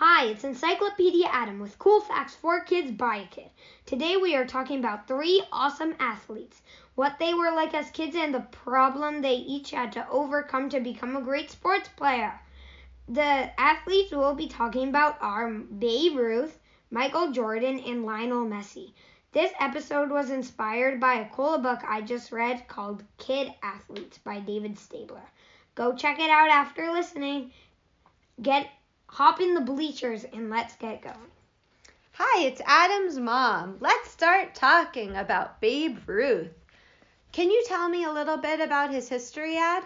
Hi, it's Encyclopedia Adam with cool facts for kids by a kid. Today we are talking about three awesome athletes, what they were like as kids, and the problem they each had to overcome to become a great sports player. The athletes we'll be talking about are Babe Ruth, Michael Jordan, and Lionel Messi. This episode was inspired by a cool book I just read called Kid Athletes by David Stabler. Go check it out after listening. Get hop in the bleachers and let's get going. Hi, it's Adam's mom. Let's start talking about Babe Ruth. Can you tell me a little bit about his history, Ad?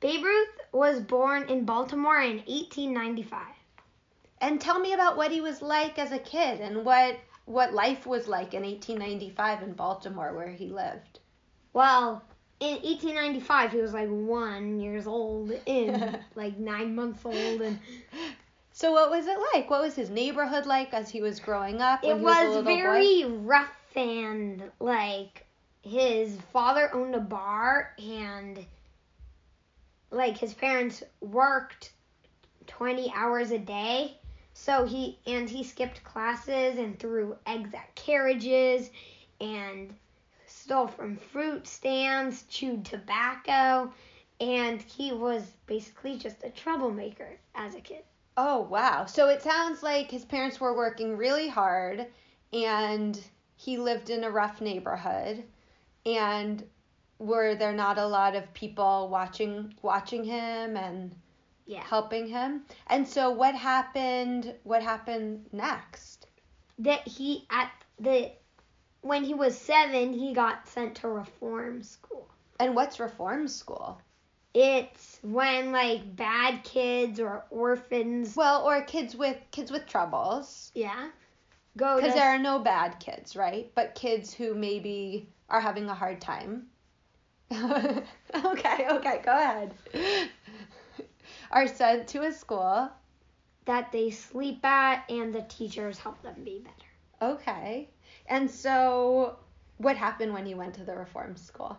Babe Ruth was born in Baltimore in 1895. And tell me about what he was like as a kid and what what life was like in 1895 in Baltimore where he lived. Well, in 1895 he was like one years old and like nine months old and so what was it like what was his neighborhood like as he was growing up it was, was very boy? rough and like his father owned a bar and like his parents worked 20 hours a day so he and he skipped classes and threw eggs at carriages and stole from fruit stands, chewed tobacco, and he was basically just a troublemaker as a kid. Oh, wow. So it sounds like his parents were working really hard and he lived in a rough neighborhood and were there not a lot of people watching watching him and yeah. helping him? And so what happened what happened next? That he at the when he was seven, he got sent to reform school. And what's reform school? It's when like bad kids or orphans. Well, or kids with kids with troubles. Yeah. Go. Because there are no bad kids, right? But kids who maybe are having a hard time. okay, okay, go ahead. are sent to a school that they sleep at, and the teachers help them be better. Okay. And so, what happened when he went to the reform school?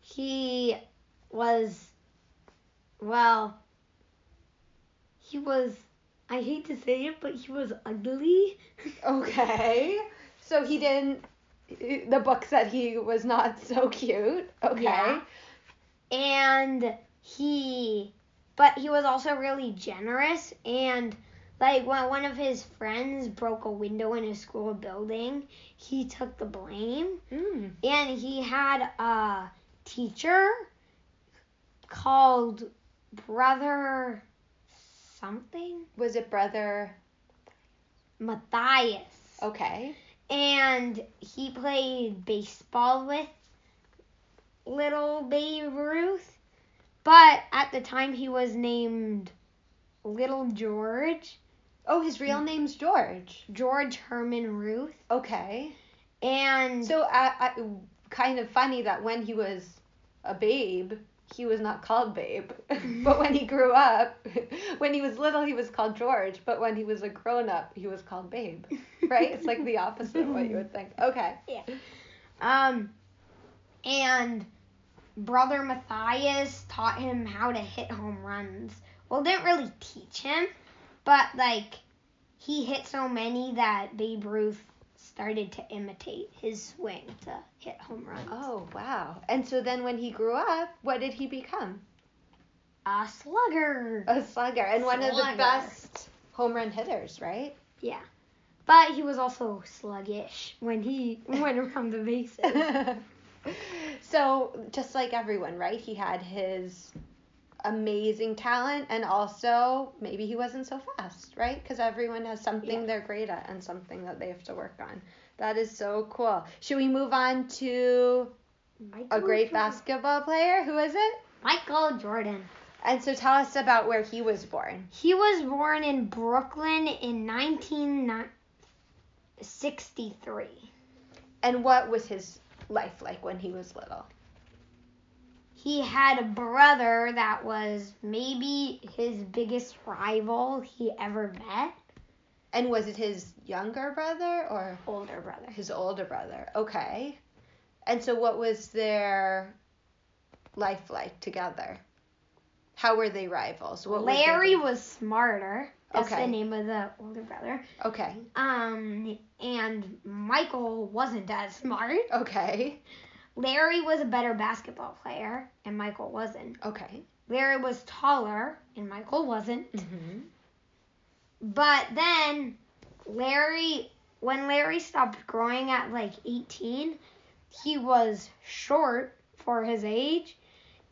He was, well, he was, I hate to say it, but he was ugly. Okay. So he didn't, the book said he was not so cute. Okay. Yeah. And he, but he was also really generous and like when one of his friends broke a window in a school building, he took the blame. Mm. And he had a teacher called Brother something. Was it Brother Matthias? Okay. And he played baseball with little Babe Ruth. But at the time he was named Little George. Oh, his real mm. name's George. George Herman Ruth. Okay. And so, I, I, kind of funny that when he was a babe, he was not called Babe. but when he grew up, when he was little, he was called George. But when he was a grown up, he was called Babe. Right? it's like the opposite of what you would think. Okay. Yeah. Um, and brother Matthias taught him how to hit home runs. Well, didn't really teach him, but like he hit so many that Babe Ruth started to imitate his swing to hit home runs. Oh, wow. And so then when he grew up, what did he become? A slugger. A slugger. And slugger. one of the best home run hitters, right? Yeah. But he was also sluggish when he went around the bases. so, just like everyone, right? He had his amazing talent and also maybe he wasn't so fast, right? Because everyone has something yeah. they're great at and something that they have to work on. That is so cool. Should we move on to Michael a great Jordan. basketball player? Who is it? Michael Jordan. And so tell us about where he was born. He was born in Brooklyn in 1963. And what was his life like when he was little? He had a brother that was maybe his biggest rival he ever met. And was it his younger brother or older brother? His older brother. Okay. And so what was their life like together? How were they rivals? What Larry was smarter. That's Okay. the name of the older brother. Okay. Um, and Michael wasn't as smart. Okay. Larry was a better basketball player, and Michael wasn't. Okay. Larry was taller, and Michael wasn't. Mm-hmm. But then Larry, when Larry stopped growing at like 18, he was short for his age.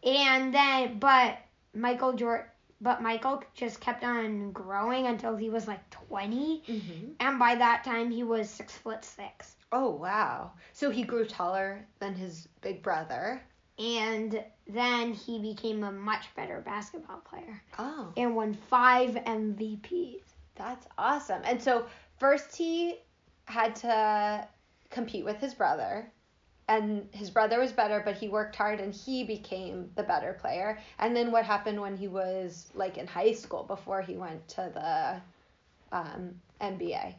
And then, but Michael Jordan, but Michael just kept on growing until he was like 20. Mm-hmm. And by that time, he was six foot six. Oh wow. So he grew taller than his big brother. And then he became a much better basketball player Oh. and won five MVPs. That's awesome. And so first he had to compete with his brother. And his brother was better, but he worked hard and he became the better player. And then what happened when he was like in high school before he went to the um, NBA?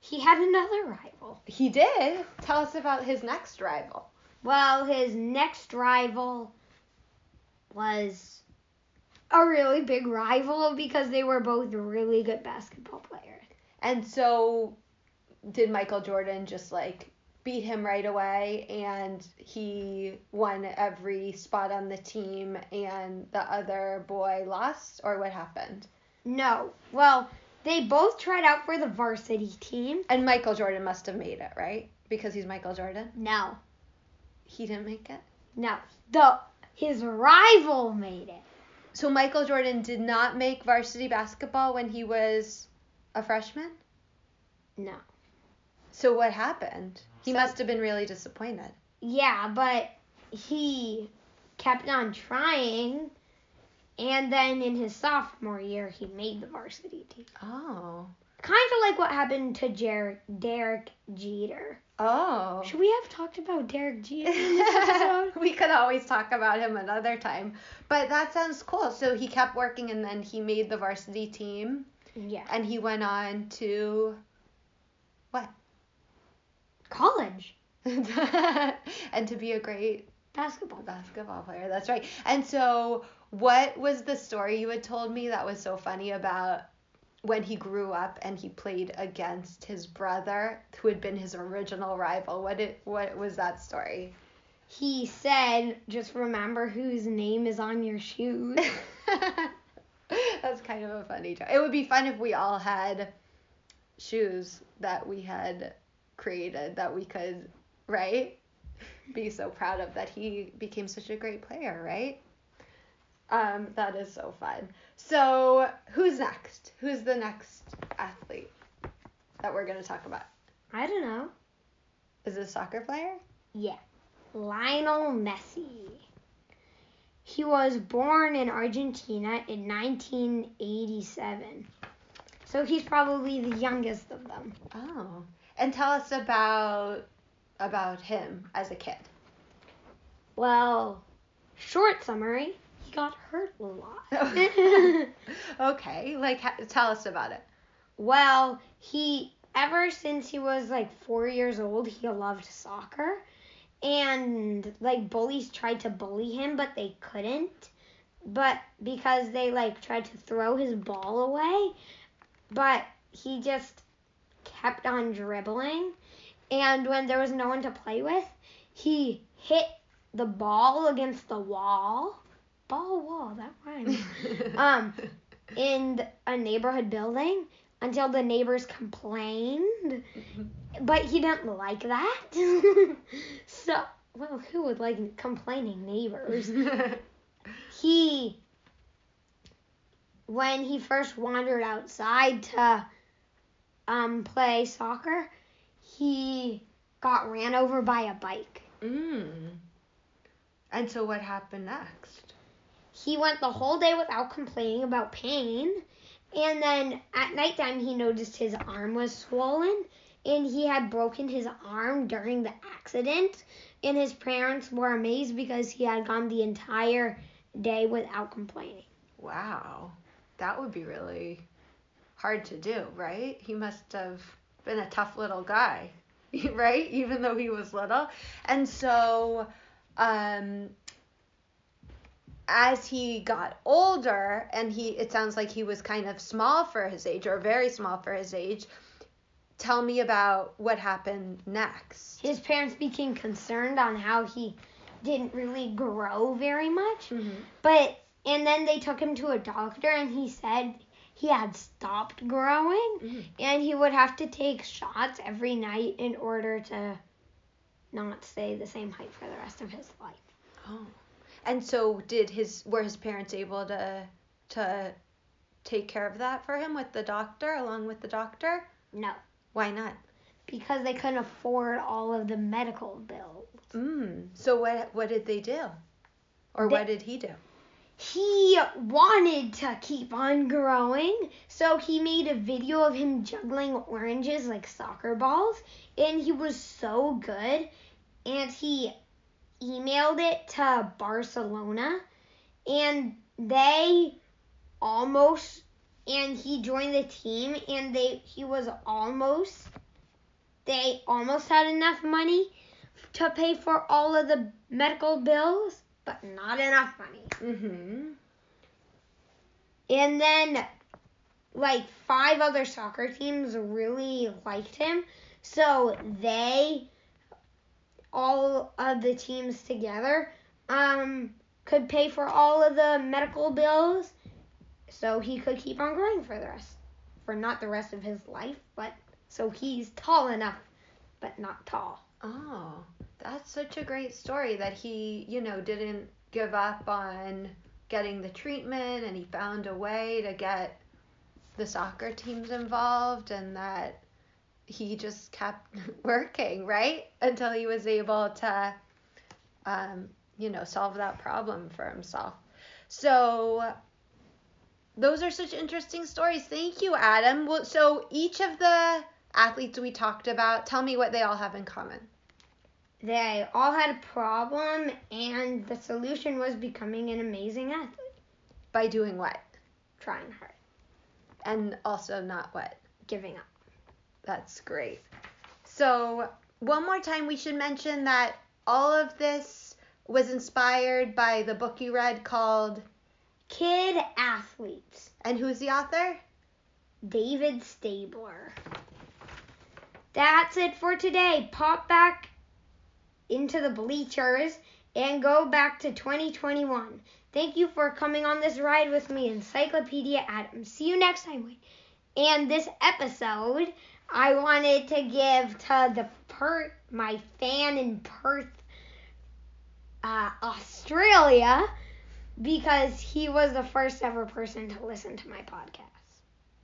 He had another rival. He did. Tell us about his next rival. Well, his next rival was a really big rival because they were both really good basketball players. And so did Michael Jordan just like beat him right away and he won every spot on the team and the other boy lost or what happened? No, well, they both tried out for the varsity team. And Michael Jordan must have made it, right? Because he's Michael Jordan. No, He didn't make it. no, the his rival made it. So Michael Jordan did not make varsity basketball when he was a freshman? No. So what happened? He So- must have been really disappointed. Yeah, but he kept on trying, and then in his sophomore year, he made the varsity team. Oh. Kind of like what happened to Jer- Derek Jeter. Oh. Should we have talked about Derek Jeter in this episode? we could always talk about him another time. But that sounds cool. So he kept working and then he made the varsity team yeah. and he went on to what? College and to be a great basketball. basketball player. That's right. And so what was the story you had told me that was so funny about when he grew up and he played against his brother who had been his original rival? What it what was that story? He said, "Just remember whose name is on your shoes." That's kind of a funny joke. It would be fun if we all had shoes that we had created that we could, right? Be so proud of that he became such a great player, right? Um, that is so fun. So, who's next? Who's the next athlete that we're going to talk about? I don't know. Is it a soccer player? Yeah. Lionel Messi. He was born in Argentina in 1987. So he's probably the youngest of them. Oh. And tell us about about him as a kid. Well, short summary, he got hurt a lot. okay, like ha- tell us about it. well, he ever since he was like 4 years old, he loved soccer. And like bullies tried to bully him, but they couldn't. But because they like tried to throw his ball away, but he just kept on dribbling. And when there was no one to play with, he hit the ball against the wall. Ball wall, that rhymes. um, in a neighborhood building until the neighbors complained. But he didn't like that. so, well, who would like complaining neighbors? he, when he first wandered outside to um, play soccer, he got ran over by a bike. mm. And so what happened next? He went the whole day without complaining about pain. And then at nighttime, he noticed his arm was swollen and he had broken his arm during the accident. And his parents were amazed because he had gone the entire day without complaining. Wow. That would be really hard to do, right? He must have been a tough little guy, right? Even though he was little. And so um as he got older and he it sounds like he was kind of small for his age or very small for his age tell me about what happened next His parents became concerned on how he didn't really grow very much. mm-hmm. But and then they took him to a doctor and he said he had stopped growing Mhm. and he would have to take shots every night in order to not stay the same height for the rest of his life. oh and so did his were his parents able to to take care of that for him with the doctor along with the doctor No, why not because they couldn't afford all of the medical bills. mm. so what what did they do or They- what did he do He wanted to keep on growing, so he made a video of him juggling oranges like soccer balls, and he was so good. And he emailed it to Barcelona, and they almost and he joined the team and they he was almost they almost had enough money to pay for all of the medical bills, but not enough money. mm-hmm And then, like, five other soccer teams really liked him. So they, all of the teams together, um, could pay for all of the medical bills so he could keep on growing for the rest, for not the rest of his life, but so he's tall enough, but not tall. Oh, that's such a great story that he, you know, didn't give up on getting the treatment and he found a way to get the soccer teams involved and that he just kept working, right? Until he was able to, um, you know, solve that problem for himself. So, those are such interesting stories. Thank you, Adam. Well, so each of the athletes we talked about, tell me what they all have in common. They all had a problem, and the solution was becoming an amazing athlete, By doing what? trying hard, And also not what? giving up. That's great. So, one more time, we should mention that all of this was inspired by the book you read called, Kid athletes. and who's the author? David Stabler. That's it for today. Pop back into the bleachers and go back to 2021. Thank you for coming on this ride with me, Encyclopedia Adams. See you next time. And this episode, I wanted to give to the per my fan in Perth, uh, Australia, because he was the first ever person to listen to my podcast.